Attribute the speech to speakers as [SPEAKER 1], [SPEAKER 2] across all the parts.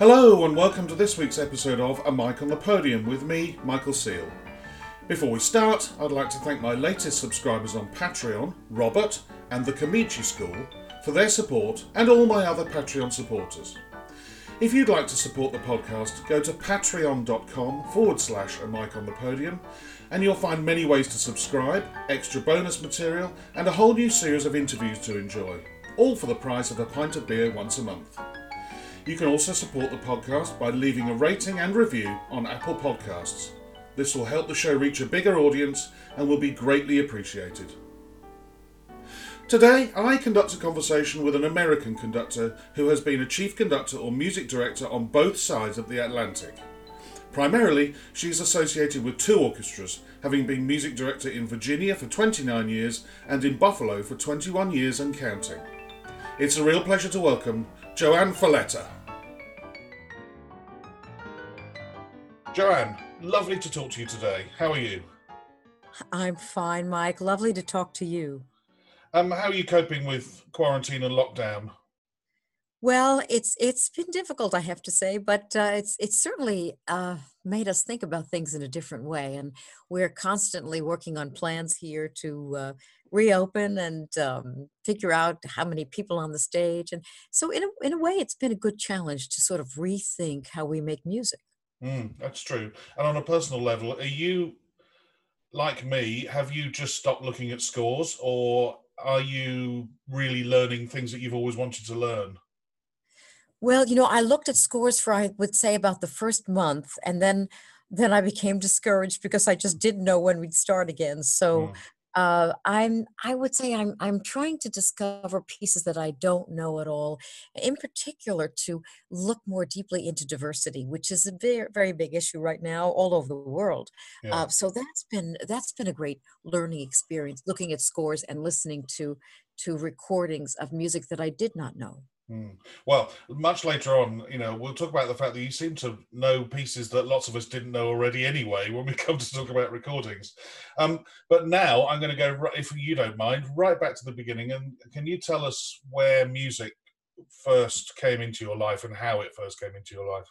[SPEAKER 1] Hello, and welcome to this week's episode of A Mic on the Podium with me, Michael Seal. Before we start, I'd like to thank my latest subscribers on Patreon, Robert and the Kamichi School, for their support and all my other Patreon supporters. If you'd like to support the podcast, go to patreon.com forward slash a mic on the podium, and you'll find many ways to subscribe, extra bonus material, and a whole new series of interviews to enjoy, all for the price of a pint of beer once a month. You can also support the podcast by leaving a rating and review on Apple Podcasts. This will help the show reach a bigger audience and will be greatly appreciated. Today, I conduct a conversation with an American conductor who has been a chief conductor or music director on both sides of the Atlantic. Primarily, she is associated with two orchestras, having been music director in Virginia for 29 years and in Buffalo for 21 years and counting. It's a real pleasure to welcome JoAnn Falletta. JoAnn, lovely to talk to you today. How are you?
[SPEAKER 2] I'm fine, Mike. Lovely to talk to you.
[SPEAKER 1] Um, how are you coping with quarantine and lockdown?
[SPEAKER 2] Well, it's it's been difficult, I have to say, but uh, it's it's certainly uh, made us think about things in a different way, and we're constantly working on plans here to uh, reopen and um, figure out how many people on the stage, and so in a in a way, it's been a good challenge to sort of rethink how we make music.
[SPEAKER 1] Mm, that's true. And on a personal level, are you like me? Have you just stopped looking at scores, or are you really learning things that you've always wanted to learn?
[SPEAKER 2] Well, you know, I looked at scores for I would say about the first month, and then then I became discouraged because I just didn't know when we'd start again. So
[SPEAKER 1] Mm,
[SPEAKER 2] uh, I'm I would say I'm I'm trying to discover pieces that I don't know at all, in particular to look more deeply into diversity, which is a very very big issue right now all over the world.
[SPEAKER 1] yeah.
[SPEAKER 2] Uh, so that's been that's been a great learning experience, looking at scores and listening to to recordings of music that I did not know.
[SPEAKER 1] Mm. Well, much later on, you know, we'll talk about the fact that you seem to know pieces that lots of us didn't know already anyway when we come to talk about recordings. Um, but now I'm going to go, if you don't mind, right back to the beginning. And can you tell us where music first came into your life and how it first came into your life?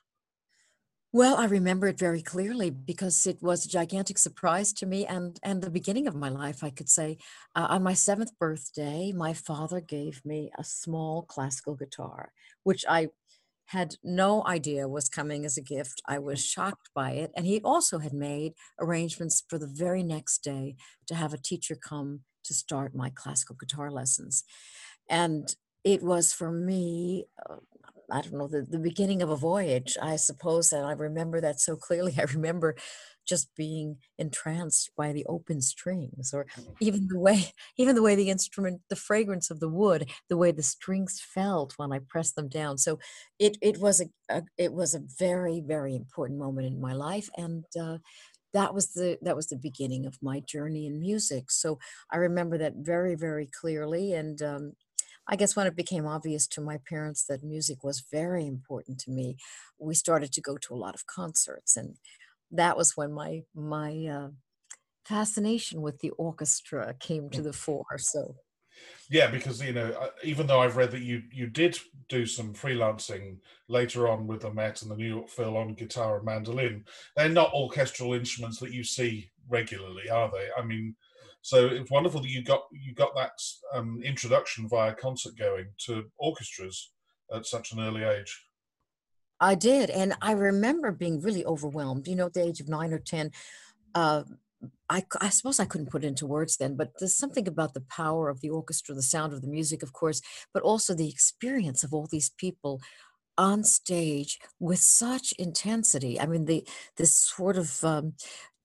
[SPEAKER 2] Well, I remember it very clearly because it was a gigantic surprise to me and and the beginning of my life, I could say. Uh, on my seventh birthday, my father gave me a small classical guitar, which I had no idea was coming as a gift. I was shocked by it. And he also had made arrangements for the very next day to have a teacher come to start my classical guitar lessons. And it was for me, uh, I don't know, the, the beginning of a voyage, I suppose. And I remember that so clearly. I remember just being entranced by the open strings or even the way even the way the instrument the fragrance of the wood the way the strings felt when i pressed them down so it it was a, a it was a very very important moment in my life and uh, that was the that was the beginning of my journey in music so i remember that very very clearly and um, I guess when it became obvious to my parents that music was very important to me, we started to go to a lot of concerts, and that was when my my uh, fascination with the orchestra came to the fore. So
[SPEAKER 1] Yeah, because you know, uh, even though I've read that you you did do some freelancing later on with the Met and the New York Phil on guitar and mandolin, they're not orchestral instruments that you see regularly, are they? I mean, so it's wonderful that you got you got that um, introduction via concert going to orchestras at such an early age.
[SPEAKER 2] I did, and I remember being really overwhelmed. You know, at the age of nine or ten, uh, I, I suppose I couldn't put it into words then, but there's something about the power of the orchestra, the sound of the music, of course, but also the experience of all these people on stage with such intensity. I mean, the this sort of um,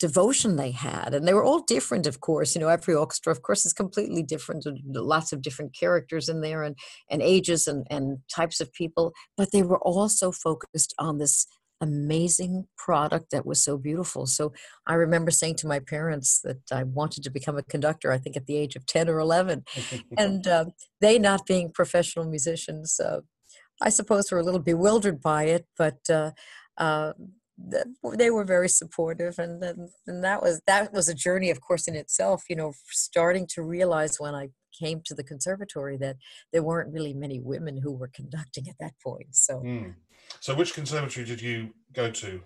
[SPEAKER 2] devotion they had, and they were all different, of course. You know, every orchestra, of course, is completely different, lots of different characters in there, and and ages and and types of people. But they were all so focused on this amazing product that was so beautiful. So I remember saying to my parents that I wanted to become a conductor. I think at the age of ten or eleven, and uh, they not being professional musicians. Uh, I suppose were a little bewildered by it, but uh, uh, they were very supportive, and, then and that was that was a journey, of course, in itself. You know, starting to realize when I came to the conservatory that there weren't really many women who were conducting at that point. So,
[SPEAKER 1] mm. so which conservatory did you go to?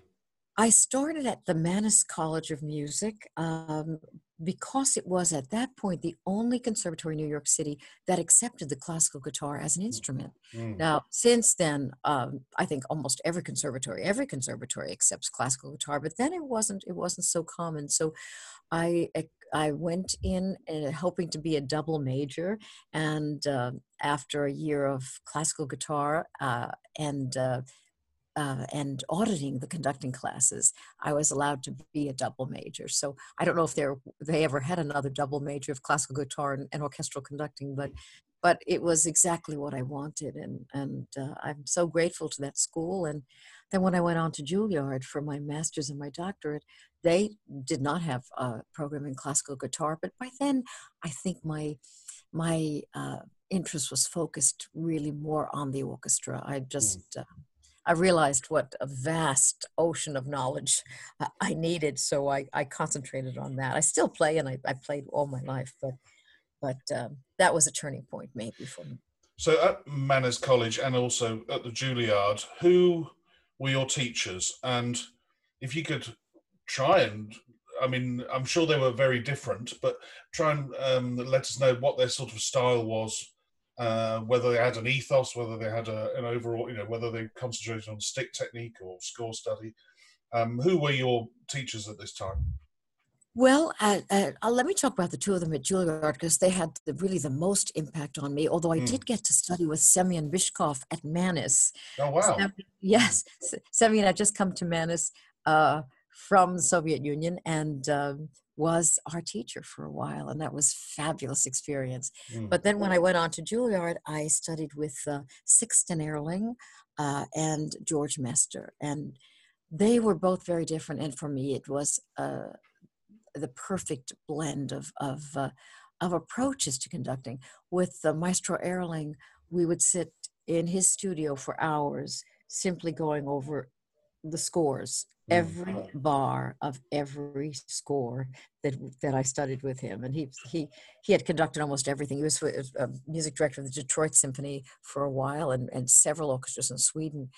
[SPEAKER 2] I started at the Mannes College of Music um, because it was at that point the only conservatory in New York City that accepted the classical guitar as an instrument. Mm. Now, since then, um, I think almost every conservatory, every conservatory accepts classical guitar, but then it wasn't. It wasn't so common. So, I I went in uh, hoping to be a double major, and uh, after a year of classical guitar uh, and uh, and auditing the conducting classes, I was allowed to be a double major. So I don't know if they they ever had another double major of classical guitar and, and orchestral conducting, but but it was exactly what I wanted, and and uh, I'm so grateful to that school. And then when I went on to Juilliard for my master's and my doctorate, they did not have a program in classical guitar, but by then I think my my uh, interest was focused really more on the orchestra. I mm. just uh, I realized what a vast ocean of knowledge I needed, so I, I concentrated on that. I still play, and I, I played all my life, but but um, that was a turning point maybe for me.
[SPEAKER 1] So at Mannes College and also at the Juilliard, who were your teachers? And if you could try and, I mean, I'm sure they were very different, but try and um, let us know what their sort of style was uh, whether they had an ethos, whether they had a, an overall, you know, whether they concentrated on stick technique or score study. Um, who were your teachers at this time?
[SPEAKER 2] Well, uh, uh, let me talk about the two of them at Juilliard because they had the, really the most impact on me. Although I mm. did get to study with Semyon Bychkov at Mannes.
[SPEAKER 1] Oh wow!
[SPEAKER 2] Yes, Semyon had just come to Mannes uh, from the Soviet Union, and um, was our teacher for a while, and that was fabulous experience. Mm. But then when I went on to Juilliard, I studied with uh, Sixten Ehrling uh, and George Mester, and they were both very different. And for me, it was uh, the perfect blend of of uh, of approaches to conducting. With Maestro Ehrling, we would sit in his studio for hours, simply going over the scores Mm. every bar of every score that that I studied with him, and he he he had conducted almost everything. He was a music director of the Detroit Symphony for a while, and and several orchestras in Sweden.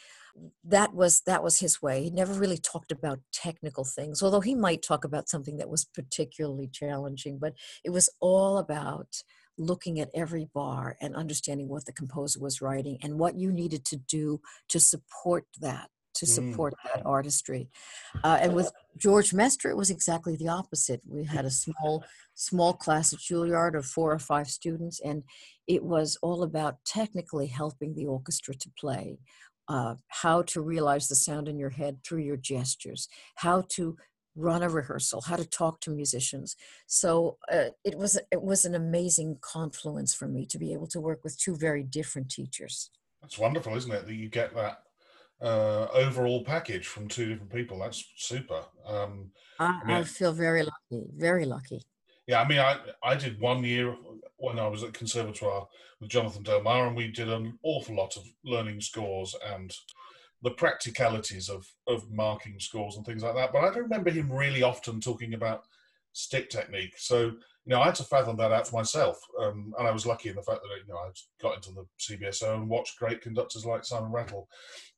[SPEAKER 2] That was that was his way. He never really talked about technical things, although he might talk about something that was particularly challenging. But it was all about looking at every bar and understanding what the composer was writing and what you needed to do to support that to mm. support mm. that artistry. Uh, and with George Mester, it was exactly the opposite. We had a small, small class at Juilliard of four or five students, and it was all about technically helping the orchestra to play. Uh, how to realize the sound in your head through your gestures, how to run a rehearsal, how to talk to musicians. So uh, it was it was an amazing confluence for me to be able to work with two very different teachers.
[SPEAKER 1] That's wonderful, isn't it? That you get that uh, overall package from two different people. That's super. Um,
[SPEAKER 2] I, I, mean, I, feel very lucky, very lucky.
[SPEAKER 1] Yeah, I mean, I, I did one year when I was at Conservatoire with Jonathan Del Mar, and we did an awful lot of learning scores and the practicalities of, of marking scores and things like that. But I don't remember him really often talking about stick technique. So you know, I had to fathom that out for myself, um, and I was lucky in the fact that you know I got into the CBSO and watched great conductors like Simon Rattle,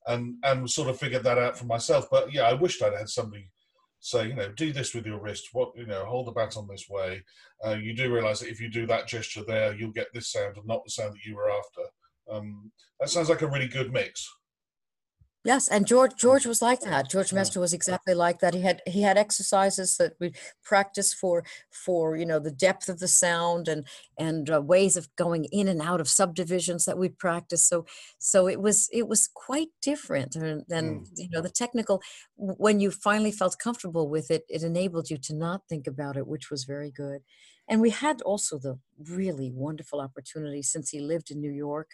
[SPEAKER 1] and and sort of figured that out for myself. But yeah, I wished I'd had somebody say, you know, do this with your wrist. What you know, hold the baton this way. Uh, you do realise that if you do that gesture there, you'll get this sound and not the sound that you were after. Um, that sounds like a really good mix.
[SPEAKER 2] Yes, and George George was like that. George Mester was exactly like that. He had he had exercises that we practice for for you know the depth of the sound and and uh, ways of going in and out of subdivisions that we practice. So so it was it was quite different than mm. you know the technical. When you finally felt comfortable with it, it enabled you to not think about it, which was very good. And we had also the really wonderful opportunity since he lived in New York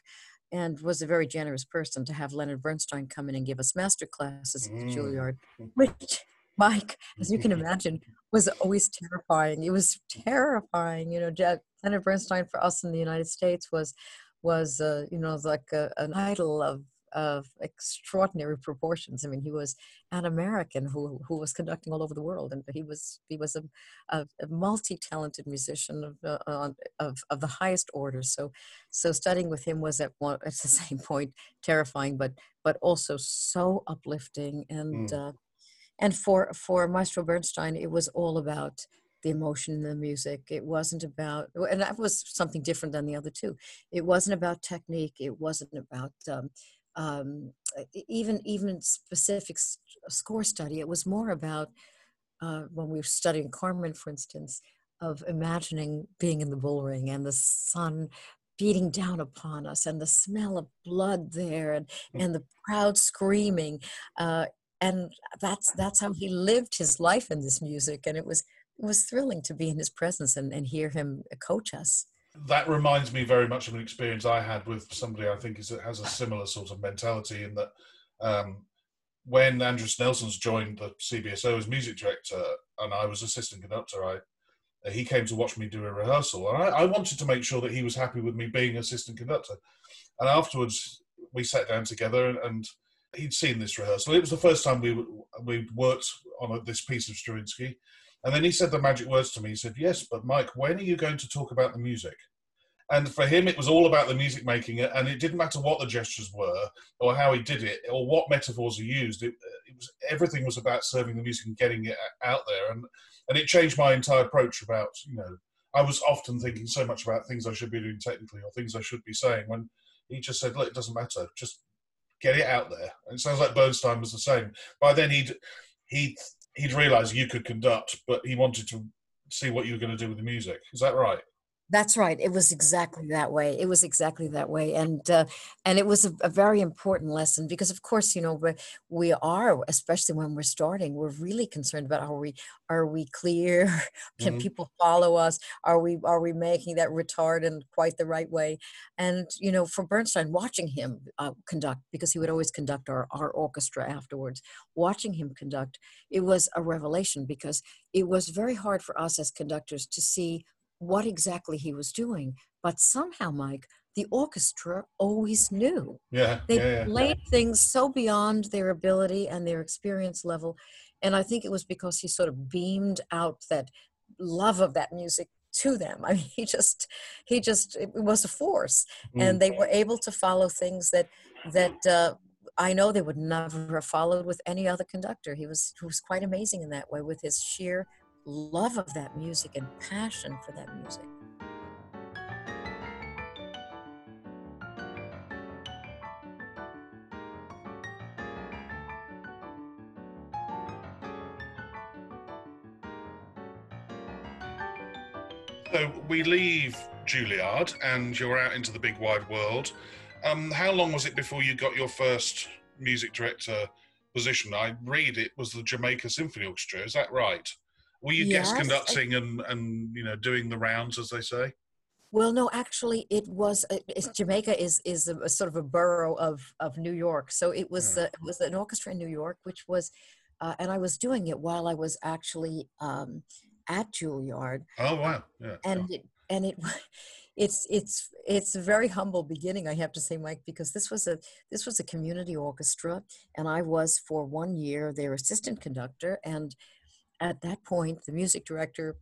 [SPEAKER 2] and was a very generous person to have Leonard Bernstein come in and give us master classes at mm. Juilliard, which Mike, as you can imagine, was always terrifying. It was terrifying. You know, Leonard Bernstein for us in the United States was was uh, you know like a, an idol of of extraordinary proportions. I mean, he was an American who who was conducting all over the world, and he was he was a, a, a multi-talented musician of, uh, of of the highest order. So so studying with him was at one at the same point terrifying, but but also so uplifting and. Mm. Uh, and for for Maestro Bernstein, it was all about the emotion in the music. It wasn't about, and that was something different than the other two. It wasn't about technique. It wasn't about um, um, even even specific score study. It was more about uh, when we were studying Carmen, for instance, of imagining being in the bullring and the sun beating down upon us and the smell of blood there and, mm. and the crowd screaming uh, and that's that's how he lived his life in this music and it was it was thrilling to be in his presence and, and hear him coach us.
[SPEAKER 1] That reminds me very much of an experience I had with somebody I think is has a similar sort of mentality in that um, when Andris Nelsons joined the CBSO as music director and I was assistant conductor, I he came to watch me do a rehearsal and I, I wanted to make sure that he was happy with me being assistant conductor. And afterwards, we sat down together and, and he'd seen this rehearsal. It was the first time we we worked on a, this piece of Stravinsky, and then he said the magic words to me. He said, Yes, but Mike, when are you going to talk about the music? And for him, it was all about the music making, it, and it didn't matter what the gestures were, or how he did it, or what metaphors he used. It, it was everything was about serving the music and getting it out there, and and it changed my entire approach about you know I was often thinking so much about things I should be doing technically or things I should be saying when he just said, look, it doesn't matter, just get it out there. And it sounds like Bernstein was the same. By then he'd he'd he'd realised you could conduct, but he wanted to see what you were going to do with the music. Is that right?
[SPEAKER 2] That's right. It was exactly that way. It was exactly that way, and uh, and it was a, a, very important lesson because, of course, you know we, we are, especially when we're starting, we're really concerned about are we are we clear? Can mm-hmm. people follow us? Are we are we making that retard in quite the right way? And you know, for Bernstein, watching him uh, conduct because he would always conduct our our orchestra afterwards. Watching him conduct, it was a revelation because it was very hard for us as conductors to see what exactly he was doing. But somehow, Mike, the orchestra always knew.
[SPEAKER 1] Yeah.
[SPEAKER 2] They
[SPEAKER 1] yeah, yeah.
[SPEAKER 2] played things so beyond their ability and their experience level. And I think it was because he sort of beamed out that love of that music to them. I mean, he just, he just, it was a force, mm. and they were able to follow things that, that uh, I know they would never have followed with any other conductor. He was, he was quite amazing in that way with his sheer love of that music and passion for that music.
[SPEAKER 1] So we leave Juilliard and you're out into the big wide world. Um, how long was it before you got your first music director position? I read it was the Jamaica Symphony Orchestra. Is that right? Were you yes, guest conducting I, and and you know doing the rounds, as they say?
[SPEAKER 2] Well, no, actually, it was uh, Jamaica is is a, a, sort of a borough of of New York, so it was yeah. uh, it was an orchestra in New York, which was, uh, and I was doing it while I was actually um, at Juilliard.
[SPEAKER 1] Oh wow!
[SPEAKER 2] Yeah. And it, and it. It's it's it's a very humble beginning, I have to say, Mike, because this was a this was a community orchestra, and I was for one year their assistant conductor, and at that point, the music director,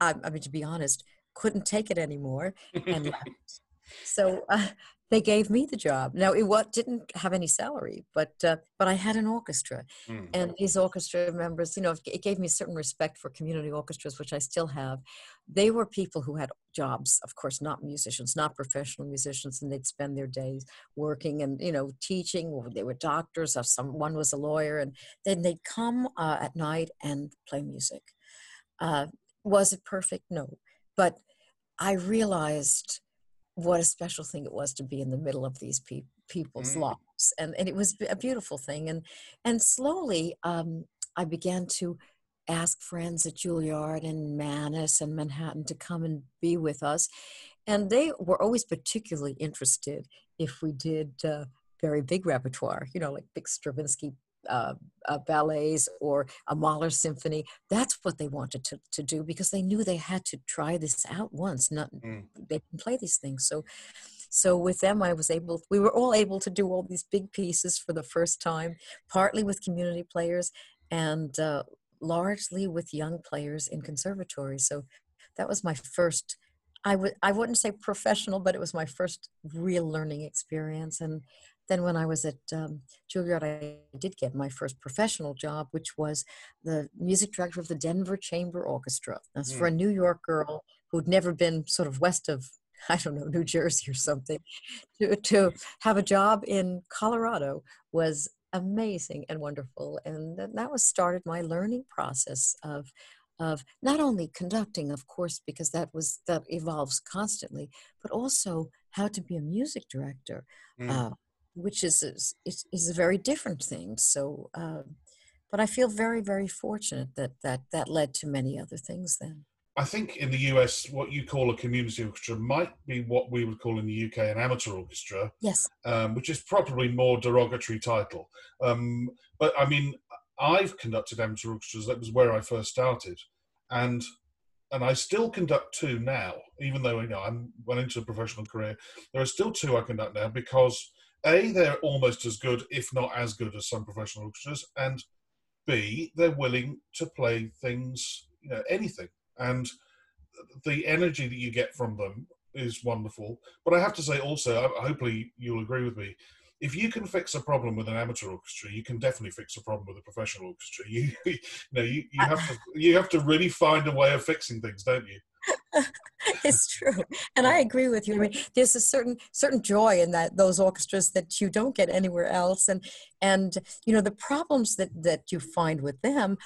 [SPEAKER 2] I, I mean, to be honest, couldn't take it anymore and left. So uh, they gave me the job. Now it what didn't have any salary, but uh, but I had an orchestra, mm. and these orchestra members, you know, it gave me a certain respect for community orchestras, which I still have. They were people who had jobs, of course, not musicians, not professional musicians, and they'd spend their days working and you know teaching. They were doctors, or some one was a lawyer, and then they'd come uh, at night and play music. Uh, was it perfect? No, but I realized what a special thing it was to be in the middle of these pe- people's mm. lives and and it was a beautiful thing and and slowly um, i began to ask friends at juilliard and mannes and manhattan to come and be with us and they were always particularly interested if we did uh, very big repertoire you know like big stravinsky uh, uh, ballets or a Mahler symphony. That's what they wanted to, to do because they knew they had to try this out once. Not mm. they can play these things. So, so with them i was able we were all able to do all these big pieces for the first time partly with community players and uh, largely with young players in conservatories so that was my first I would I wouldn't say professional, but it was my first real learning experience. And then when I was at um, Juilliard, I did get my first professional job, which was the music director of the Denver Chamber Orchestra. That's mm. for a New York girl who'd never been sort of west of I don't know New Jersey or something. To to have a job in Colorado was amazing and wonderful, and that was started my learning process of of not only conducting, of course, because that was that evolves constantly, but also how to be a music director, mm. uh, which is, is is a very different thing. So, uh, but I feel very very fortunate that that that led to many other things. Then
[SPEAKER 1] I think in the US, what you call a community orchestra might be what we would call in the UK an amateur orchestra.
[SPEAKER 2] Yes,
[SPEAKER 1] um, which is probably more derogatory title. Um, but I mean, I've conducted amateur orchestras. That was where I first started, and and I still conduct two now, even though you know I'm went into a professional career. There are still two I conduct now because a they're almost as good, if not as good, as some professional orchestras, and b they're willing to play things, you know, anything, and the energy that you get from them is wonderful. But I have to say also, hopefully you'll agree with me if you can fix a problem with an amateur orchestra, you can definitely fix a problem with a professional orchestra. You, you know, you, you have to you have to really find a way of fixing things, don't you?
[SPEAKER 2] it's true, and I oh. agree with you. I mean, there's a certain certain joy in that those orchestras that you don't get anywhere else, and and you know the problems that that you find with them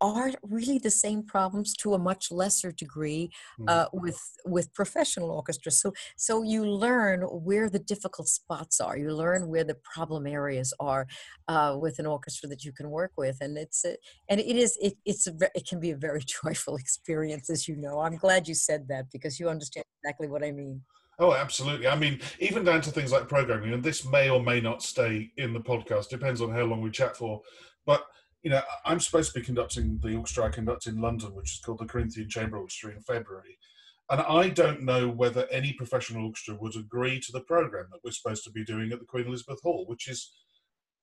[SPEAKER 2] are really the same problems to a much lesser degree mm. uh, with with professional orchestras. So so you learn where the difficult spots are. You learn where the problem areas are uh, with an orchestra that you can work with, and it's a, and it is it, it's a, it can be a very joyful experience, as you know. I'm glad you said that because you understand exactly what I mean.
[SPEAKER 1] Oh, absolutely. I mean, even down to things like programming, and this may or may not stay in the podcast, depends on how long we chat for. But you know, I'm supposed to be conducting the orchestra I conduct in London, which is called the Corinthian Chamber Orchestra in February. And I don't know whether any professional orchestra would agree to the program that we're supposed to be doing at the Queen Elizabeth Hall, which is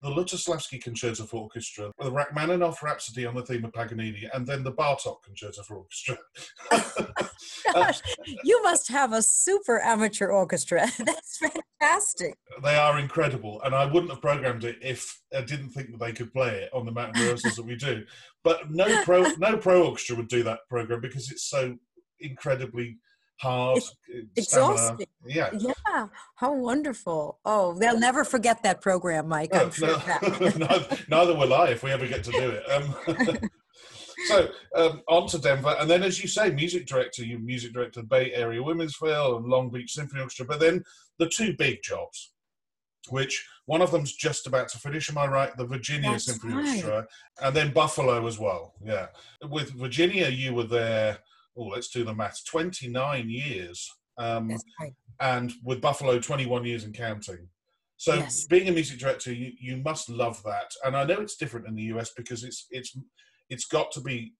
[SPEAKER 1] the Lutosławski Concerto for Orchestra, the Rachmaninoff Rhapsody on the theme of Paganini, and then the Bartok Concerto for Orchestra.
[SPEAKER 2] Gosh, you must have a super amateur orchestra. That's fantastic.
[SPEAKER 1] They are incredible, and I wouldn't have programmed it if I didn't think that they could play it on the mountain rehearsals that we do. But no pro, no pro orchestra would do that program because it's so incredibly hard, it's
[SPEAKER 2] exhausting. Yeah, yeah. How wonderful! Oh, they'll never forget that program, Mike. I'm sure.
[SPEAKER 1] No, neither, neither, will I if we ever get to do it. Um, so um, on to Denver, and then as you say, music director, you music director Bay Area Women's Phil and Long Beach Symphony Orchestra, but then the two big jobs, which one of them's just about to finish. Am I right? The Virginia That's Symphony right. Orchestra, and then Buffalo as well. Yeah, with Virginia, you were there oh, let's do the maths, 29 years. Um, right. And with Buffalo, 21 years and counting. So yes. being a music director, you, you must love that. And I know it's different in the US because it's it's it's got to be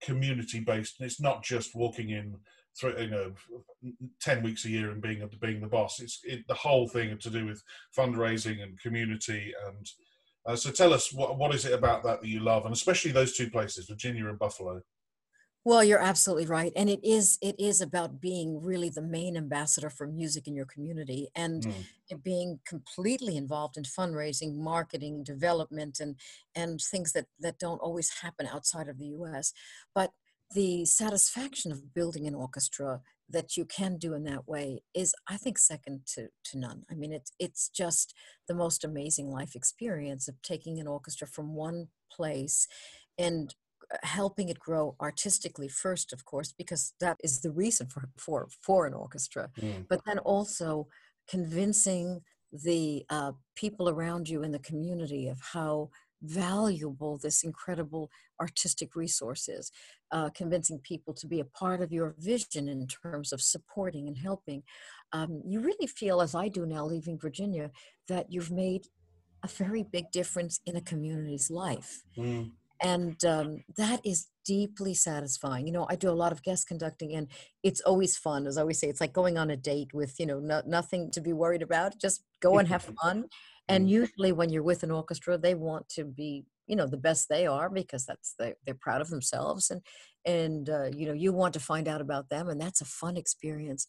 [SPEAKER 1] community based and it's not just walking in through you know 10 weeks a year and being being the boss it's it, the whole thing to do with fundraising and community and uh, so tell us what what is it about that that you love and especially those two places virginia and buffalo
[SPEAKER 2] well, you're absolutely right. And it is it is about being really the main ambassador for music in your community and mm. being completely involved in fundraising, marketing, development and and things that that don't always happen outside of the US. But the satisfaction of building an orchestra that you can do in that way is I think second to, to none. I mean it's it's just the most amazing life experience of taking an orchestra from one place and helping it grow artistically first of course because that is the reason for for for an orchestra mm. but then also convincing the uh, people around you in the community of how valuable this incredible artistic resource is uh, convincing people to be a part of your vision in terms of supporting and helping. Um, you really feel as i do now leaving virginia that you've made a very big difference in a community's life. Mm and um, that is deeply satisfying. You know, I do a lot of guest conducting, and it's always fun. As I always say, it's like going on a date with you know no, nothing to be worried about. Just go and have fun. And mm. usually, when you're with an orchestra, they want to be you know the best they are because that's they, they're proud of themselves and and uh, you know you want to find out about them and that's a fun experience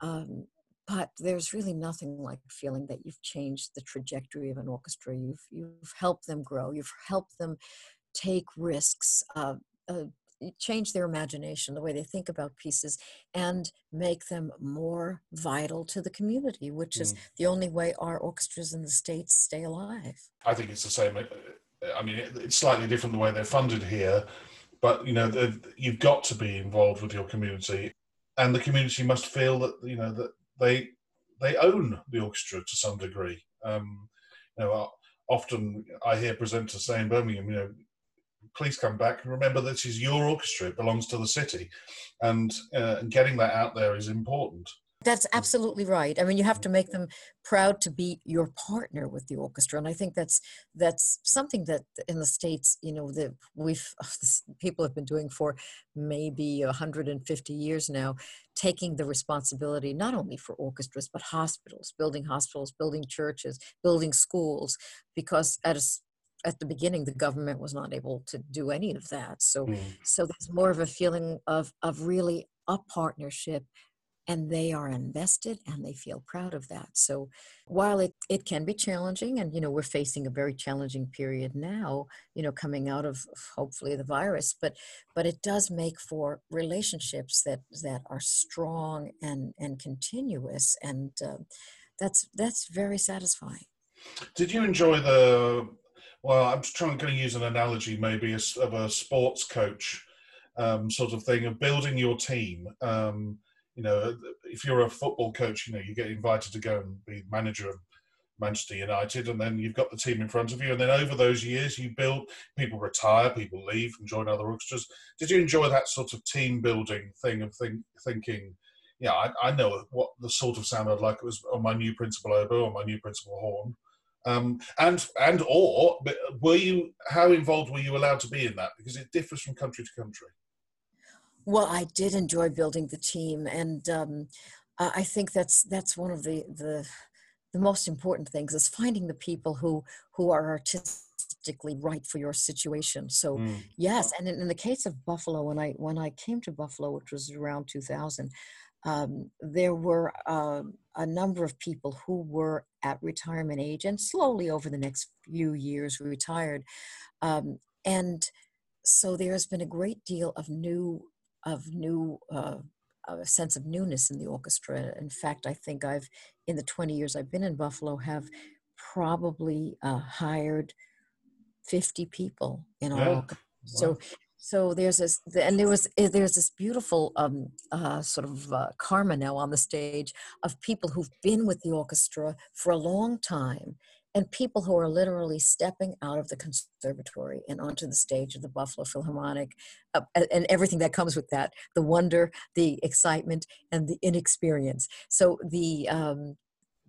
[SPEAKER 2] um, but there's really nothing like feeling that you've changed the trajectory of an orchestra you've you've helped them grow you've helped them take risks uh, uh, change their imagination the way they think about pieces and make them more vital to the community which mm. is the only way our orchestras in the states stay alive
[SPEAKER 1] i think it's the same uh, I mean, it's slightly different the way they're funded here, but you know, you've got to be involved with your community, and the community must feel that you know that they they own the orchestra to some degree. Um, you know, often I hear presenters say in Birmingham, you know, please come back and remember this is your orchestra; it belongs to the city, and uh, getting that out there is important.
[SPEAKER 2] That's absolutely right. I mean, you have to make them proud to be your partner with the orchestra, and I think that's that's something that in the states, you know, that we've people have been doing for maybe 150 years now, taking the responsibility not only for orchestras but hospitals, building hospitals, building churches, building schools, because at a at the beginning the government was not able to do any of that so mm. so there's more of a feeling of of really a partnership and they are invested and they feel proud of that so while it, it can be challenging and you know we're facing a very challenging period now you know coming out of hopefully the virus but but it does make for relationships that that are strong and and continuous and uh, that's that's very satisfying
[SPEAKER 1] did you enjoy the well i'm trying to use an analogy maybe of a sports coach um, sort of thing of building your team um, you know, if you're a football coach, you know, you get invited to go and be manager of Manchester United, and then you've got the team in front of you, and then over those years, you build. People retire, people leave, and join other orchestras. Did you enjoy that sort of team building thing of think, thinking? Yeah, I, I, know what the sort of sound I'd like. It was on my new principal oboe, on my new principal horn, um, and and or were you? How involved were you allowed to be in that? Because it differs from country to country.
[SPEAKER 2] Well, I did enjoy building the team, and um, I think that's that's one of the the the most important things is finding the people who who are artistically right for your situation. So mm. yes, and in, in, the case of Buffalo, when I when I came to Buffalo, which was around 2000, um, there were uh, a number of people who were at retirement age and slowly over the next few years retired, um, and so there has been a great deal of new of new uh, a sense of newness in the orchestra. In fact, I think I've in the 20 years I've been in Buffalo have probably uh, hired 50 people in our yeah. orchestra. Wow. So so there's this and there was eh, there's this beautiful um, uh, sort of uh, karma now on the stage of people who've been with the orchestra for a long time and people who are literally stepping out of the conservatory and onto the stage of the Buffalo Philharmonic uh, and everything that comes with that the wonder, the excitement, and the inexperience. So, the um,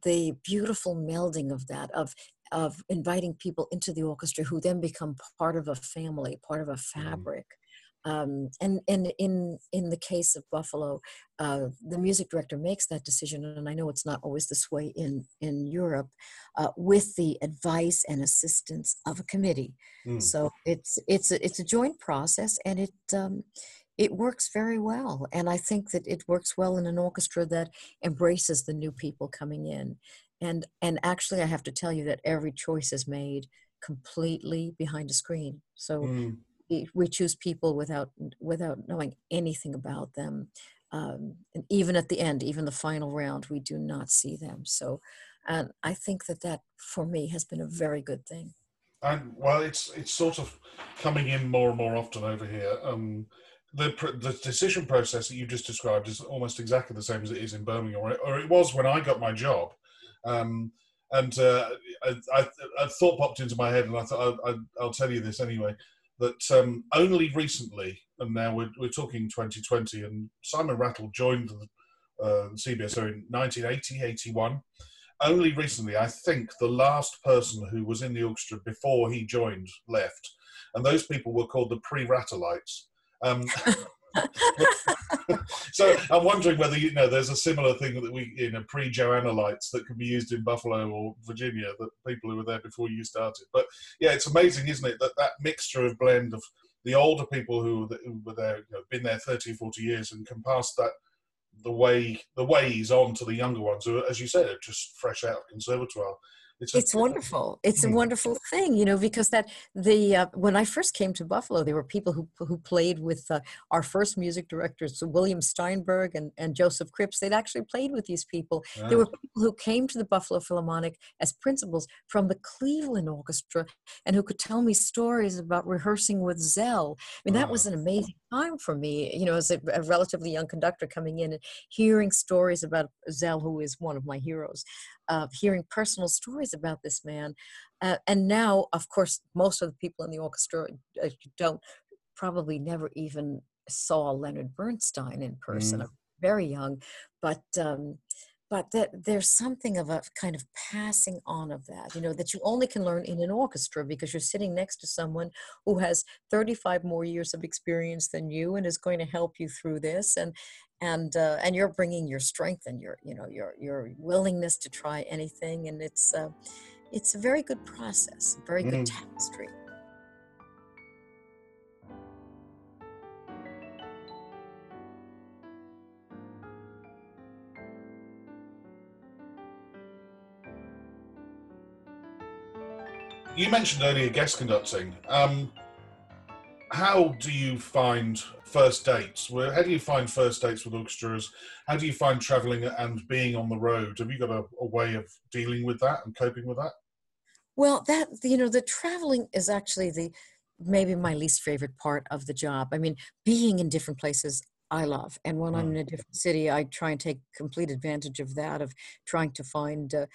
[SPEAKER 2] the beautiful melding of that, of of inviting people into the orchestra who then become part of a family, part of a mm-hmm. fabric. Um, and and in in the case of Buffalo, uh, the music director makes that decision, and I know it's not always this way in in Europe, uh, with the advice and assistance of a committee. Mm. So it's it's a, it's a joint process, and it um, it works very well. And I think that it works well in an orchestra that embraces the new people coming in. And and actually, I have to tell you that every choice is made completely behind a screen. So. Mm we choose people without without knowing anything about them um, and even at the end even the final round we do not see them so and i think that that for me has been a very good thing
[SPEAKER 1] and well it's it's sort of coming in more and more often over here um, the the decision process that you just described is almost exactly the same as it is in Birmingham, or or it was when I got my job. Um, and uh, I, I, a thought popped into my head, and I thought I, will tell you this anyway that um, only recently, and now we're, we're talking 2020, and Simon Rattle joined the uh, CBSO in 1980, 81. Only recently, I think the last person who was in the orchestra before he joined left. and those people were called the pre-Ratelites. Um, so I'm wondering whether you know there's a similar thing that we you know pre-Joannalites that can be used in Buffalo or Virginia that people who were there before you started. But yeah, it's amazing, isn't it, that that mixture of blend of the older people who, who were there, you know, been there 30, 40 years, and can pass that the way the ways on to the younger ones who, as you said, are just fresh out of conservatoire
[SPEAKER 2] it's, it's wonderful. It's a hmm. wonderful thing, you know, because that the uh, when I first came to Buffalo, there were people who who played with uh, our first music directors, William Steinberg and, and Josef Krips. They'd actually played with these people. There were people who came to the Buffalo Philharmonic as principals from the Cleveland Orchestra, and who could tell me stories about rehearsing with Szell I mean, that was an amazing time for me, you know, as a, a relatively young conductor coming in and hearing stories about Szell who is one of my heroes of hearing personal stories about this man. Uh, and now, of course, most of the people in the orchestra uh, don't probably never even saw Leonard Bernstein in person. Mm. Very young, but um, but that there's something of a kind of passing on of that you know that you only can learn in an orchestra because you're sitting next to someone who has 35 more years of experience than you and is going to help you through this and and uh, and you're bringing your strength and your you know your your willingness to try anything and it's uh, it's a very good process very good mm. tapestry
[SPEAKER 1] you mentioned earlier guest conducting. Um, how do you find first dates? How do you find first dates with orchestras? How do you find traveling and being on the road? Have you got a, a way of dealing with that and coping with that?
[SPEAKER 2] Well, that you know, the traveling is actually the maybe my least favorite part of the job. I mean, being in different places I love. And when I'm mm. in a different city, I try and take complete advantage of that, of trying to find uh,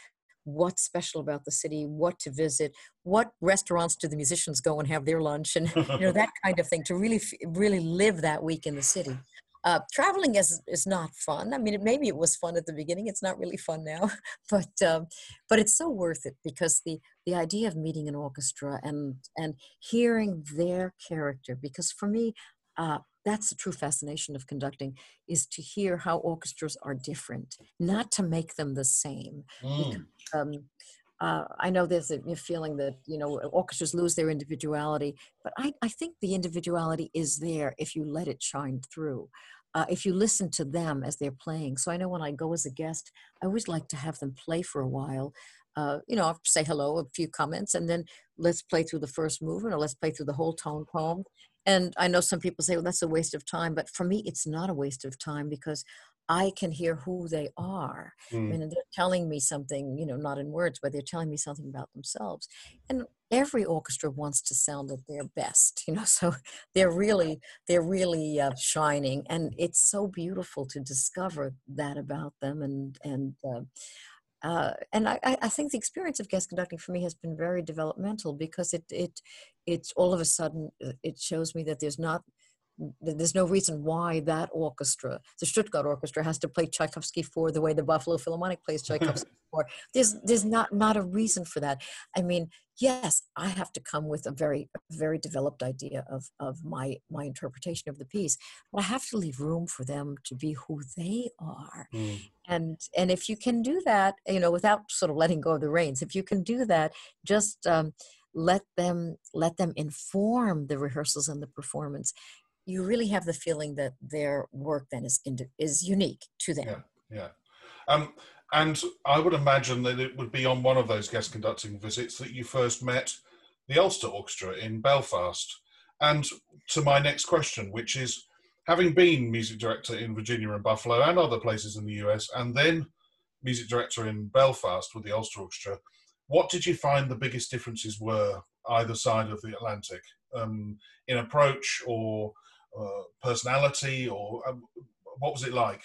[SPEAKER 2] what's special about the city, what to visit, what restaurants do the musicians go and have their lunch, and you know that kind of thing. To really, really live that week in the city. Uh, traveling is is not fun. I mean, it, maybe it was fun at the beginning. It's not really fun now, but um, but it's so worth it because the the idea of meeting an orchestra and and hearing their character. Because for me, uh, that's the true fascination of conducting is to hear how orchestras are different not to make them the same mm. um, uh, I know there's a feeling that you know orchestras lose their individuality, but I, I think the individuality is there if you let it shine through. Uh, if you listen to them as they're playing. So I know when I go as a guest, I always like to have them play for a while. Uh, you know, I'll say hello, a few comments, and then let's play through the first movement or let's play through the whole tone poem. And I know some people say, well, that's a waste of time. But for me, it's not a waste of time because I can hear who they are. Mm. I mean, they're telling me something, you know, not in words, but they're telling me something about themselves. And every orchestra wants to sound at their best, you know, so they're really, they're really uh, shining. And it's so beautiful to discover that about them. And, and, uh, uh, and I, I, think the experience of guest conducting for me has been very developmental because it it it's all of a sudden uh, it shows me that there's not there's no reason why that orchestra, the Stuttgart Orchestra, has to play Tchaikovsky for the way the Buffalo Philharmonic plays Tchaikovsky for. There's there's not not a reason for that. I mean, yes, I have to come with a very very developed idea of of my my interpretation of the piece, but I have to leave room for them to be who they are. Mm. And and if you can do that, you know, without sort of letting go of the reins, if you can do that, just um, let them let them inform the rehearsals and the performance you really have the feeling that their work then is is unique to them.
[SPEAKER 1] Yeah, yeah. Um, and I would imagine that it would be on one of those guest conducting visits that you first met the Ulster Orchestra in Belfast. And to my next question, which is having been music director in Virginia and Buffalo and other places in the US, and then music director in Belfast with the Ulster Orchestra, what did you find the biggest differences were either side of the Atlantic um, in approach or uh, personality, or um, what was it like?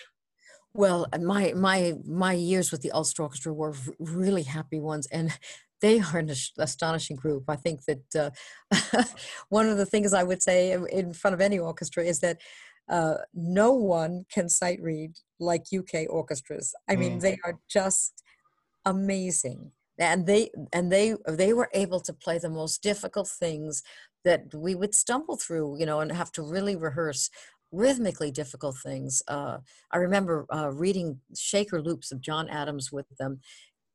[SPEAKER 2] Well, my my my years with the Ulster Orchestra were really happy ones, and they are an astonishing group. I think that uh, one of the things I would say in front of any orchestra is that uh, no one can sight read like UK orchestras. I mean, mm. they are just amazing and they and they they were able to play the most difficult things that we would stumble through, you know, and have to really rehearse rhythmically difficult things. Uh, I remember uh, reading shaker loops of John Adams with them,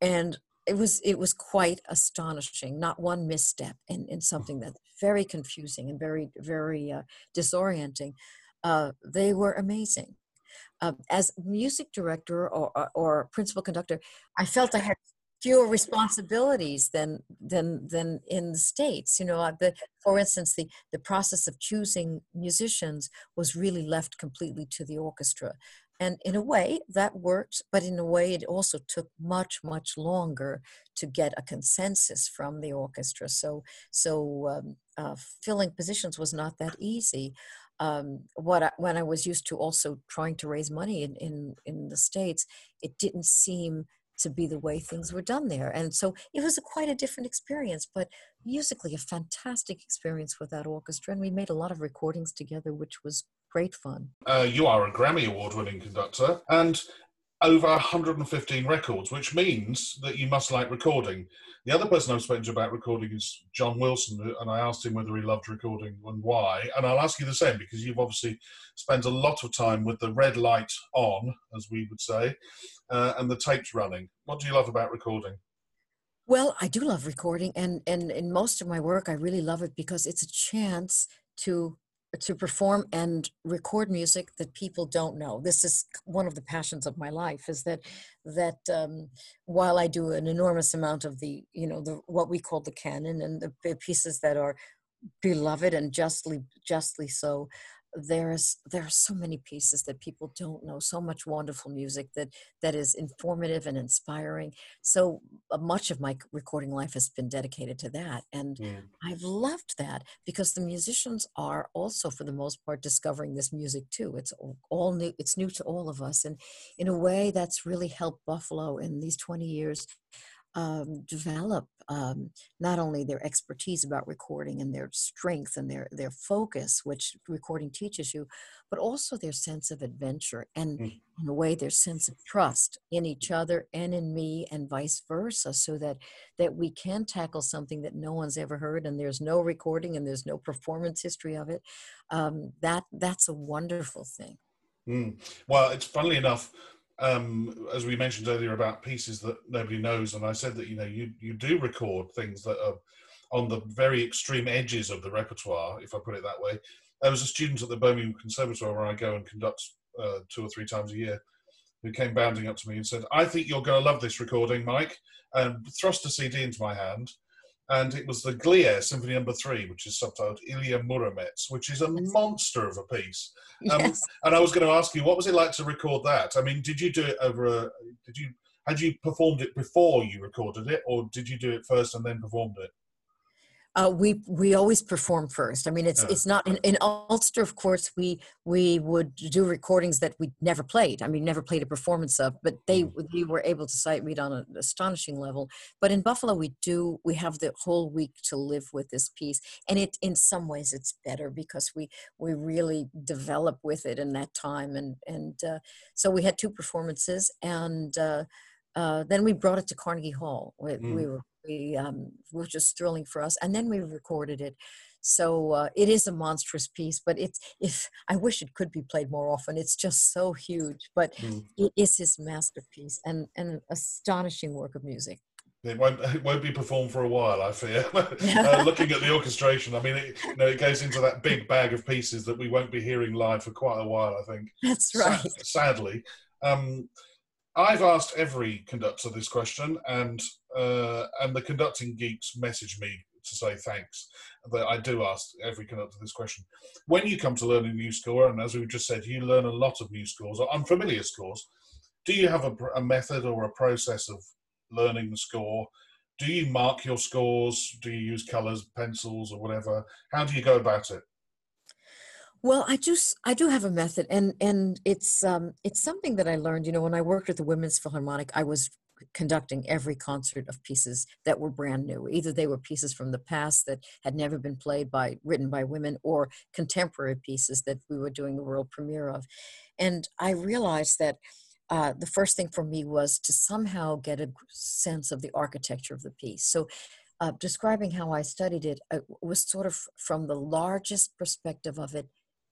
[SPEAKER 2] and it was it was quite astonishing. Not one misstep in, in something that's very confusing and very very uh, disorienting. Uh, they were amazing. Uh, as music director or, or, or principal conductor, I felt I had fewer responsibilities than than than in the states you know uh, the, for instance the the process of choosing musicians was really left completely to the orchestra. And in a way that worked but in a way it also took much much longer to get a consensus from the orchestra. So so um, uh, filling positions was not that easy. Um, what I, when I was used to also trying to raise money in, in in the states, it didn't seem to be the way things were done there. And so it was a quite a different experience, but musically a fantastic experience with that orchestra. And we made a lot of recordings together, which was great fun.
[SPEAKER 1] Uh, you are a Grammy Award winning conductor and over 115 records, which means that you must like recording. The other person I've spoken to about recording is John Wilson, and I asked him whether he loved recording and why. And I'll ask you the same because you've obviously spent a lot of time with the red light on, as we would say, uh, and the tapes running. What do you love about recording?
[SPEAKER 2] Well, I do love recording, and and in most of my work, I really love it because it's a chance to to perform and record music that people don't know. This is one of the passions of my life. Is that that um, while I do an enormous amount of the you know the what we call the canon and the pieces that are beloved and justly justly so there's there are so many pieces that people don't know so much wonderful music that that is informative and inspiring. So uh, much of my recording life has been dedicated to that and yeah. i've loved that because the musicians are also for the most part discovering this music too. It's all new it's new to all of us and in a way that's really helped buffalo in these 20 years um, develop um, not only their expertise about recording and their strength and their their focus, which recording teaches you, but also their sense of adventure and mm. in a way their sense of trust in each other and in me and vice versa, so that that we can tackle something that no one's ever heard and there's no recording and there's no performance history of it. Um, that that's a wonderful thing.
[SPEAKER 1] Mm. Well, it's funnily enough um, as we mentioned earlier about pieces that nobody knows, and I said that you know you you do record things that are on the very extreme edges of the repertoire, if I put it that way. There was a student at the Birmingham Conservatoire where I go and conduct uh, two or three times a year, who came bounding up to me and said, "I think you're going to love this recording, Mike," and thrust a CD into my hand and it was the Glière Symphony Number no. Three, which is subtitled Ilya Muromets, which is a monster of a piece. Um, yes. And I was going to ask you, what was it like to record that? I mean, did you do it over a? Did you had you performed it before you recorded it, or did you do it first and then performed it?
[SPEAKER 2] Uh, we we always perform first. I mean, it's yeah. it's not in, in, Ulster, of course. We we would do recordings that we never played. I mean, never played a performance of, but they mm. they were able to sight read on an astonishing level. But in Buffalo, we do we have the whole week to live with this piece, and it in some ways it's better because we we really develop with it in that time, and and uh, so we had two performances, and uh, uh then we brought it to Carnegie Hall. We, mm. we were we um, which is thrilling for us. And then we recorded it. So uh, it is a monstrous piece, but it's if I wish it could be played more often. It's just so huge, but mm. it is his masterpiece and, and an astonishing work of music.
[SPEAKER 1] It won't, it won't be performed for a while, I fear. uh, looking at the orchestration, I mean, it, you know, it goes into that big bag of pieces that we won't be hearing live for quite a while, I think.
[SPEAKER 2] That's right.
[SPEAKER 1] sadly. Um, I've asked every conductor this question, and uh, and the conducting geeks message me to say thanks. I do ask every conductor this question. When you come to learn a new score, and as we've just said, you learn a lot of new scores or unfamiliar scores. Do you have a, a method or a process of learning the score? Do you mark your scores? Do you use colours, pencils, or whatever? How do you go about it?
[SPEAKER 2] Well, I do. I do have a method, and and it's um it's something that I learned. You know, when I worked at the Women's Philharmonic, I was conducting every concert of pieces that were brand new. Either they were pieces from the past that had never been played by written by women, or contemporary pieces that we were doing the world premiere of. And I realized that uh, the first thing for me was to somehow get a sense of the architecture of the piece. So uh, describing how I studied it uh, was sort of from the largest perspective of it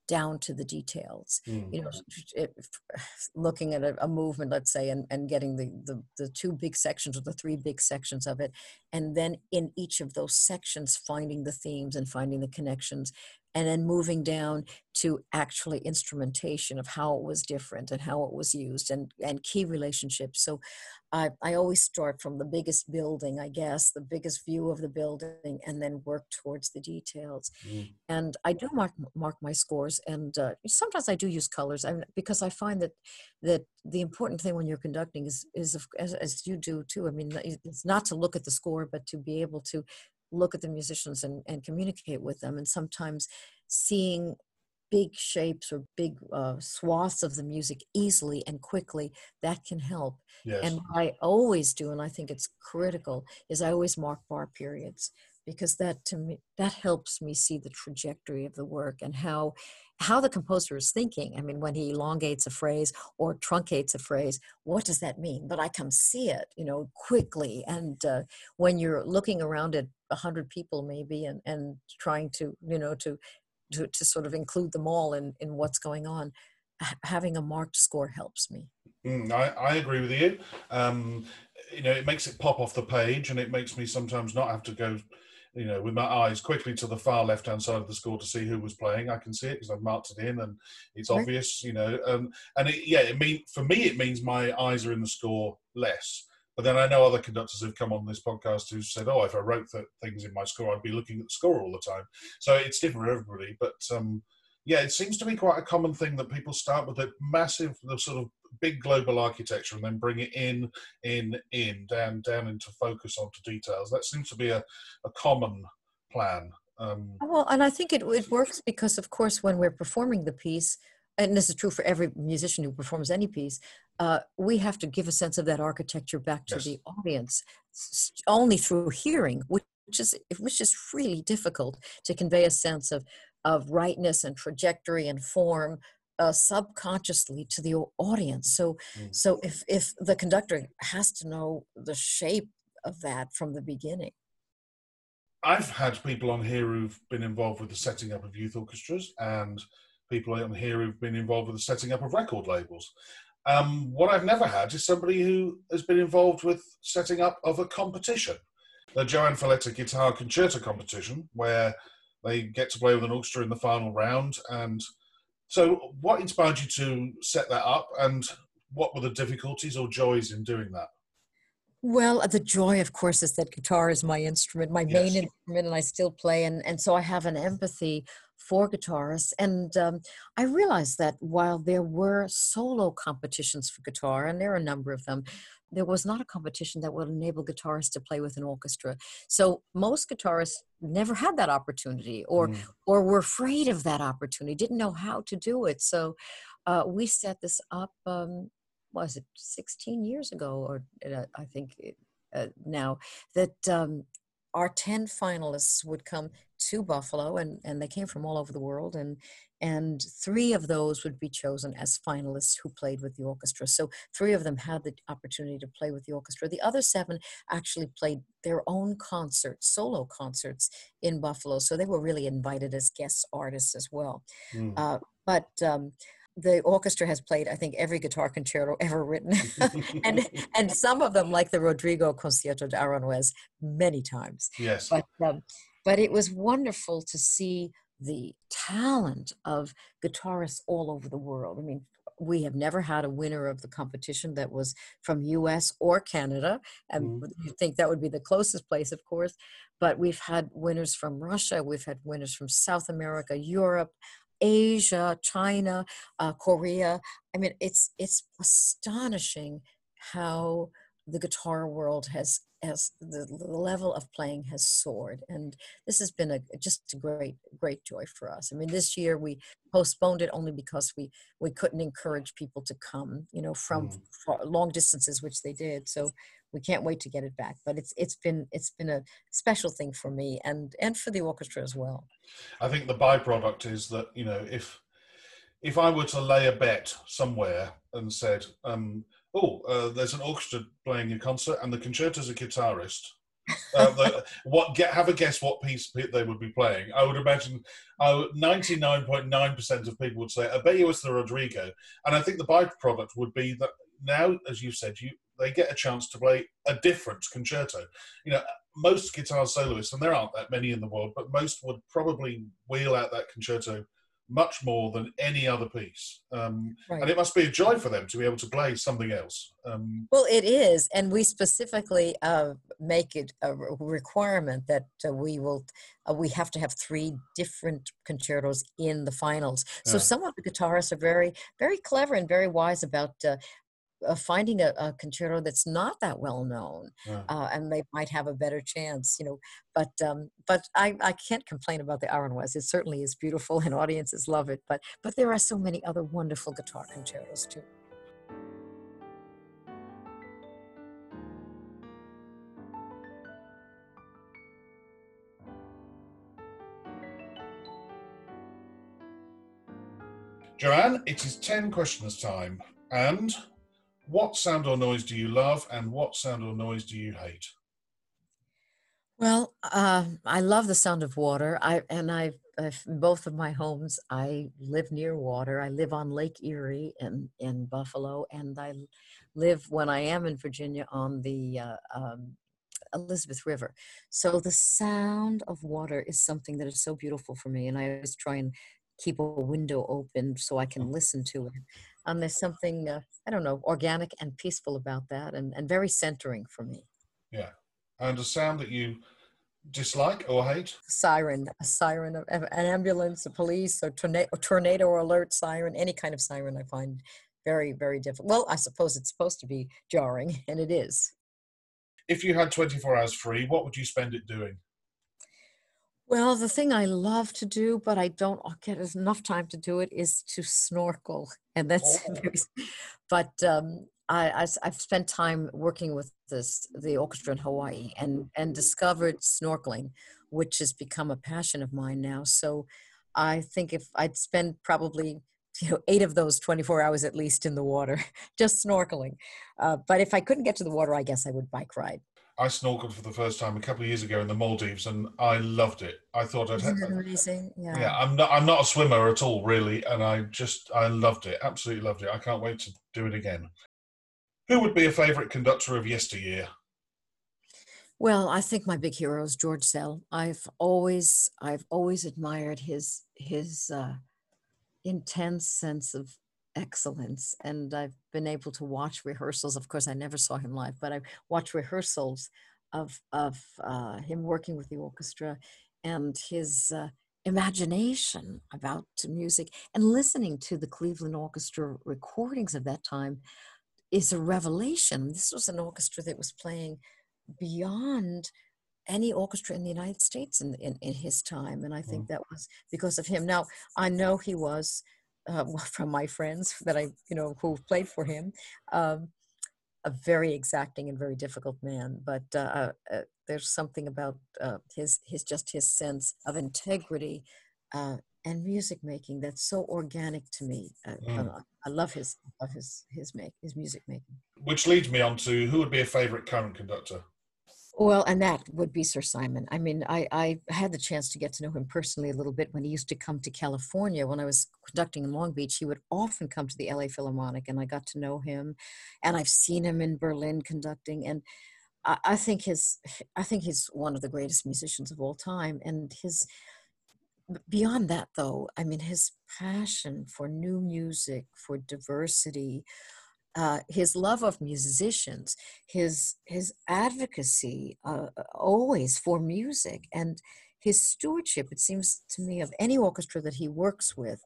[SPEAKER 2] down to the details.
[SPEAKER 1] Mm.
[SPEAKER 2] You know, it, looking at a, a, movement, let's say, and, and getting the, the, the two big sections or the three big sections of it, and then in each of those sections, finding the themes and finding the connections, and then moving down to actually instrumentation of how it was different and how it was used and, and key relationships. So I, I always start from the biggest building, I guess, the biggest view of the building, and then work towards the details. Mm. And I do mark mark my scores, and uh, sometimes I do use colors I mean, because I find that that the important thing when you're conducting is is as, as you do too. I mean, it's not to look at the score, but to be able to look at the musicians and, and communicate with them and sometimes seeing big shapes or big uh, swaths of the music easily and quickly, that can help. Yes. And I always do, and I think it's critical, is I always mark bar periods because that to me that helps me see the trajectory of the work and how how the composer is thinking i mean when he elongates a phrase or truncates a phrase what does that mean but i can see it you know quickly and uh, when you're looking around at a hundred people maybe and and trying to you know to to, to sort of include them all in, in what's going on, having a marked score helps me.
[SPEAKER 1] Mm, I, I agree with you. Um, you know, it makes it pop off the page and it makes me sometimes not have to go, you know, with my eyes quickly to the far left hand side of the score to see who was playing. I can see it because I've marked it in and it's right. obvious, you know. Um, and it, yeah, it mean for me, it means my eyes are in the score less. But then I know other conductors who've come on this podcast who said, "Oh, if I wrote the things in my score, I'd be looking at the score all the time." So it's different for everybody. But um, yeah, it seems to be quite a common thing that people start with a massive, the sort of big global architecture, and then bring it in, in, in, down, down into focus onto details. That seems to be a, a common plan. Um,
[SPEAKER 2] well, and I think it, it works because, of course, when we're performing the piece, and this is true for every musician who performs any piece, uh, we have to give a sense of that architecture back to yes. the audience only through hearing, which is which is really difficult to convey a sense of of rightness and trajectory and form uh, subconsciously to the audience. So mm. so if if the conductor has to know the shape of that from the beginning.
[SPEAKER 1] I've had people on here who've been involved with the setting up of youth orchestras and people on here who've been involved with the setting up of record labels. Um, what I've never had is somebody who has been involved with setting up of a competition, the JoAnn Falletta Guitar Concerto competition, where they get to play with an orchestra in the final round. And so, what inspired you to set that up, and what were the difficulties or joys in doing that?
[SPEAKER 2] Well, the joy, of course, is that guitar is my instrument, my yes. main instrument, and I still play, and and so I have an empathy for guitarists. And um, I realized that while there were solo competitions for guitar, and there are a number of them, there was not a competition that would enable guitarists to play with an orchestra. So most guitarists never had that opportunity, or mm. or were afraid of that opportunity, didn't know how to do it. So uh, we set this up. Um, was it 16 years ago, or uh, I think uh, now that um, our 10 finalists would come to Buffalo, and, and they came from all over the world, and and three of those would be chosen as finalists who played with the orchestra. So three of them had the opportunity to play with the orchestra. The other seven actually played their own concerts, solo concerts in Buffalo. So they were really invited as guest artists as well. Mm. Uh, but um, the orchestra has played, I think, every guitar concerto ever written, and and some of them, like the Rodrigo Concierto de Aranjuez, many times.
[SPEAKER 1] Yes.
[SPEAKER 2] But um, but it was wonderful to see the talent of guitarists all over the world. I mean, we have never had a winner of the competition that was from US or Canada. And mm. you think that would be the closest place, of course. But we've had winners from Russia, we've had winners from South America, Europe, Asia, China, uh, Korea. I mean, it's it's astonishing how the guitar world has as the, the, level of playing has soared and this has been a just a great great joy for us. I mean this year we postponed it only because we we couldn't encourage people to come you know from mm. long distances which they did so we can't wait to get it back. But it's it's been it's been a special thing for me and and for the orchestra as well.
[SPEAKER 1] I think the byproduct is that you know if if i were to lay a bet somewhere and said um oh, uh, there's an orchestra playing a concert, and the concerto's a guitarist. uh, the, what get have a guess what piece they would be playing. I would imagine ninety nine point nine percent of people would say I bet you it's the Rodrigo, and I think the byproduct would be that now, as you said, you they get a chance to play a different concerto. You know, most guitar soloists, and there aren't that many in the world, but most would probably wheel out that concerto much more than any other piece. Um, right. And it must be a joy for them to be able to play something else. Um,
[SPEAKER 2] well, it is. And we specifically uh, make it a requirement that uh, we will, uh, we have to have three different concertos in the finals. So yeah. some of the guitarists are very, very clever and very wise about uh, finding a, a, concerto that's not that well known, yeah. uh, and they might have a better chance, you know. But um, but I, I can't complain about the Aranjuez. It certainly is beautiful, and audiences love it. But but there are so many other wonderful guitar concertos too.
[SPEAKER 1] JoAnn, it is 10 questions time. And what sound or noise do you love and what sound or noise do you hate?
[SPEAKER 2] Well, uh, I love the sound of water. I and I, both of my homes. I live near water. I live on Lake Erie in in Buffalo, and I live when I am in Virginia on the uh, um, Elizabeth River. So the sound of water is something that is so beautiful for me, and I always try and keep a window open so I can listen to it. Um, there's something uh, I don't know, organic and peaceful about that, and and very centering for me.
[SPEAKER 1] Yeah, and a sound that you dislike or hate?
[SPEAKER 2] Siren, a siren, an ambulance, a police, a tornado, tornado alert siren, any kind of siren, I find very very difficult. Well, I suppose it's supposed to be jarring, and it is.
[SPEAKER 1] If you had 24 hours free, what would you spend it doing?
[SPEAKER 2] Well, the thing I love to do, but I don't get enough time to do it, is to snorkel, and that's. Oh. But um, I, I have spent time working with this the orchestra in Hawaii and and discovered snorkeling, which has become a passion of mine now. So, I think if I'd spend probably you know eight of those 24 hours at least in the water just snorkeling uh, but if i couldn't get to the water i guess i would bike ride
[SPEAKER 1] I snorkeled for the first time a couple of years ago in the Maldives, and I loved it. I thought I'd.
[SPEAKER 2] Isn't it amazing? Yeah.
[SPEAKER 1] Yeah, I'm not. I'm not a swimmer at all, really, and I just I loved it. Absolutely loved it. I can't wait to do it again. Who would be a favourite conductor of yesteryear?
[SPEAKER 2] Well, I think my big hero is George Szell. I've always I've always admired his his uh, intense sense of excellence. And I've been able to watch rehearsals. Of course, I never saw him live, but I watched rehearsals of of uh, him working with the orchestra and his uh, imagination about music and listening to the Cleveland Orchestra recordings of that time is a revelation. This was an orchestra that was playing beyond any orchestra in the United States in, in, in his time. And I think mm. that was because of him. Now, I know he was uh, from my friends that I, you know, who played for him. Um, a very exacting and very difficult man, but uh, uh, there's something about uh, his his just his sense of integrity uh, and music making that's so organic to me. Mm. I love his of his his make his music making.
[SPEAKER 1] Which leads me on to who would be a favorite current conductor.
[SPEAKER 2] Well, and that would be Sir Simon. I mean, I, I had the chance to get to know him personally a little bit when he used to come to California. When I was conducting in Long Beach, he would often come to the LA Philharmonic, and I got to know him. And I've seen him in Berlin conducting, and I, I think his, I think he's one of the greatest musicians of all time. And his, beyond that, though, I mean, his passion for new music, for diversity, uh, his love of musicians, his his advocacy uh, always for music, and his stewardship. It seems to me of any orchestra that he works with,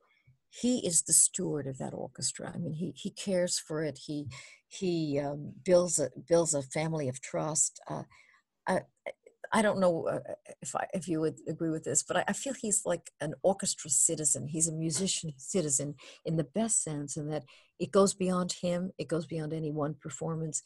[SPEAKER 2] he is the steward of that orchestra. I mean, he he cares for it. He he um, builds a builds a family of trust. Uh, I, don't know uh, if I, if you would agree with this, but I, I, feel he's like an orchestra citizen. He's a musician citizen in the best sense, in that it goes beyond him. It goes beyond any one performance.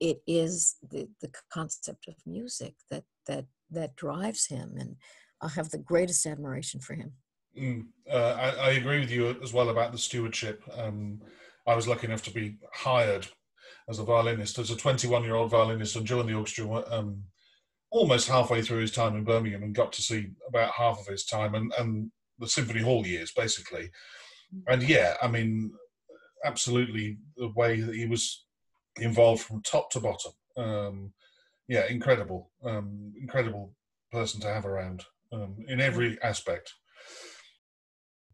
[SPEAKER 2] It is the the concept of music that that that drives him, and I have the greatest admiration for him.
[SPEAKER 1] Mm, uh, I, I, agree with you as well about the stewardship. Um, I was lucky enough to be hired as a violinist, as a 21 year old violinist, and join the orchestra um, almost halfway through his time in Birmingham and got to see about half of his time and, and the Symphony Hall years, basically. And yeah, I mean, absolutely the way that he was involved from top to bottom. Um, yeah, incredible, um, incredible person to have around um, in every aspect.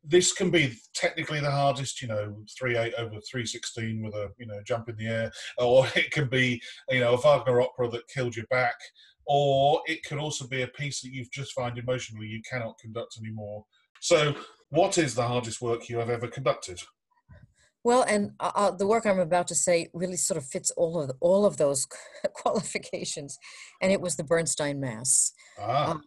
[SPEAKER 1] This can be technically the hardest, you know, three eight over three sixteen with a you know jump in the air, or it can be you know a Wagner opera that killed your back, or it could also be a piece that you've just found emotionally you cannot conduct anymore. So, what is the hardest work you have ever conducted?
[SPEAKER 2] Well, and uh, uh the work I'm about to say really sort of fits all of the, all of those qualifications, and it was the Bernstein Mass,
[SPEAKER 1] ah. um,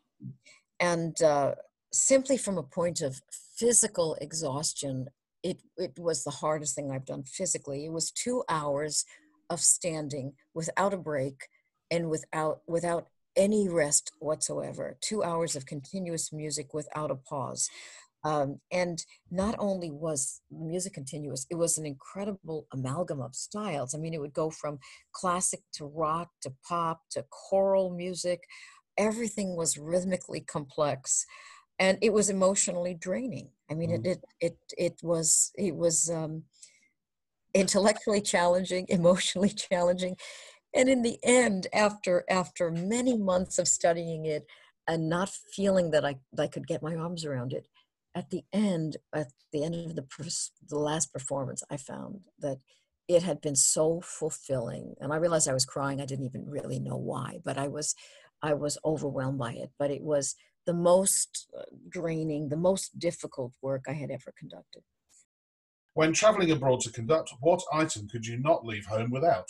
[SPEAKER 2] and uh, simply from a point of physical exhaustion, it it was the hardest thing I've done physically. It was two hours of standing without a break and without without any rest whatsoever two hours of continuous music without a pause. Um, and not only was music continuous it was an incredible amalgam of styles. I mean it would go from classic to rock to pop to choral music. Everything was rhythmically complex and it was emotionally draining. I mean mm. it, it it it was it was um intellectually challenging emotionally challenging and in the end after after many months of studying it and not feeling that i, I could get my arms around it at the end at the end of the, the last performance i found that it had been so fulfilling. And i realized i was crying. I didn't even really know why but i was i was overwhelmed by it. But it was the most uh, draining the most difficult work i had ever conducted.
[SPEAKER 1] When traveling abroad to conduct what item could you not leave home without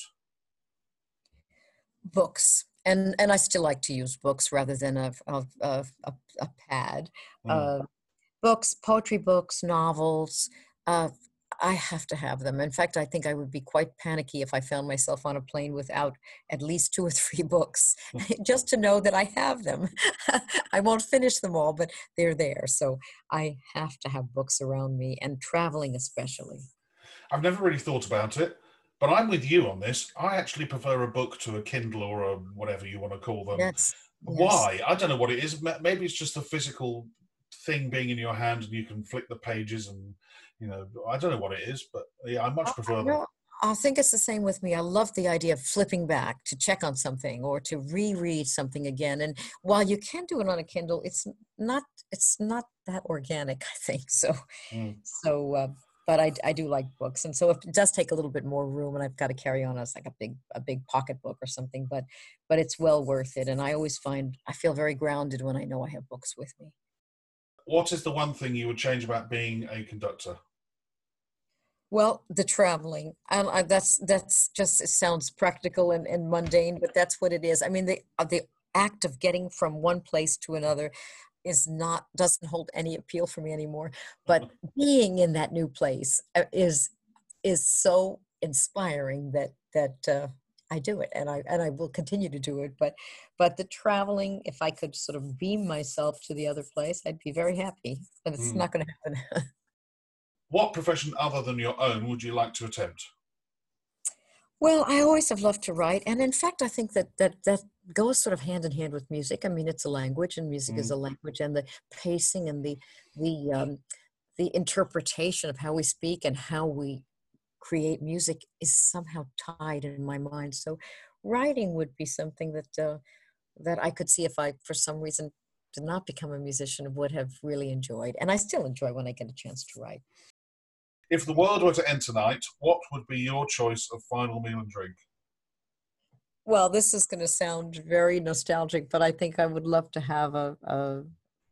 [SPEAKER 2] books and and I still like to use books rather than a a, a, a pad. Mm. Uh, books, poetry books, novels. Uh, I have to have them. In fact, I think I would be quite panicky if I found myself on a plane without at least two or three books, mm. just to know that I have them. I won't finish them all, but they're there. So I have to have books around me, and traveling especially.
[SPEAKER 1] I've never really thought about it. But I'm with you on this. I actually prefer a book to a Kindle or a whatever you want to call them.
[SPEAKER 2] Yes.
[SPEAKER 1] Why? Yes. I don't know what it is. Maybe it's just a physical thing being in your hand and you can flick the pages and you know I don't know what it is, but yeah, I much prefer them.
[SPEAKER 2] I think it's the same with me. I love the idea of flipping back to check on something or to reread something again. And while you can do it on a Kindle, it's not it's not that organic. I think so. Mm. So uh, but I, I do like books and so it does take a little bit more room and i've got to carry on as like a big a big pocketbook or something but but it's well worth it and i always find i feel very grounded when i know i have books with me.
[SPEAKER 1] What is the one thing you would change about being a conductor?
[SPEAKER 2] Well the traveling and I, that's that's just it sounds practical and, and mundane but that's what it is. I mean the the act of getting from one place to another is not doesn't hold any appeal for me anymore but mm-hmm. being in that new place uh, is is so inspiring that that uh, I do it and I and I will continue to do it but but the traveling if I could sort of beam myself to the other place I'd be very happy but it's mm. not going to happen
[SPEAKER 1] what profession other than your own would you like to attempt
[SPEAKER 2] well, I always have loved to write, and in fact, I think that that that goes sort of hand in hand with music. I mean, it's a language, and music mm. is a language, and the pacing and the the um, the interpretation of how we speak and how we create music is somehow tied in my mind. So, writing would be something that uh, that I could see if I, for some reason, did not become a musician, would have really enjoyed, and I still enjoy when I get a chance to write.
[SPEAKER 1] If the world were to end tonight, what would be your choice of final meal and drink?
[SPEAKER 2] Well, this is going to sound very nostalgic, but I think I would love to have a, a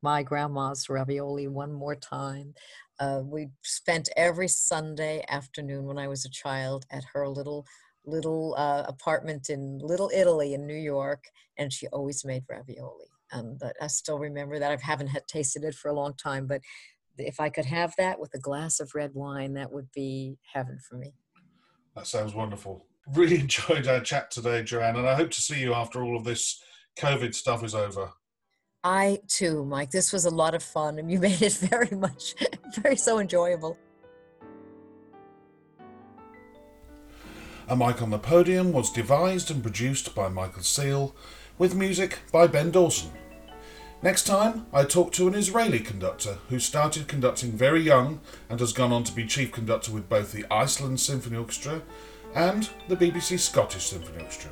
[SPEAKER 2] my grandma's ravioli one more time. Uh, we spent every Sunday afternoon when I was a child at her little little uh, apartment in Little Italy in New York, and she always made ravioli. But I still remember that. I haven't had tasted it for a long time, but if I could have that with a glass of red wine, that would be heaven for me.
[SPEAKER 1] That sounds wonderful. Really enjoyed our chat today, JoAnn, and I hope to see you after all of this COVID stuff is over.
[SPEAKER 2] I too, Mike. This was a lot of fun, and you made it very much, very so enjoyable.
[SPEAKER 1] A Mic on the Podium was devised and produced by Michael Seal with music by Ben Dawson. Next time, I talk to an Israeli conductor who started conducting very young and has gone on to be chief conductor with both the Iceland Symphony Orchestra and the BBC Scottish Symphony Orchestra.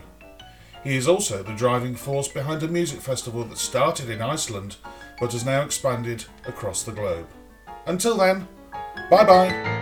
[SPEAKER 1] He is also the driving force behind a music festival that started in Iceland but has now expanded across the globe. Until then, bye bye.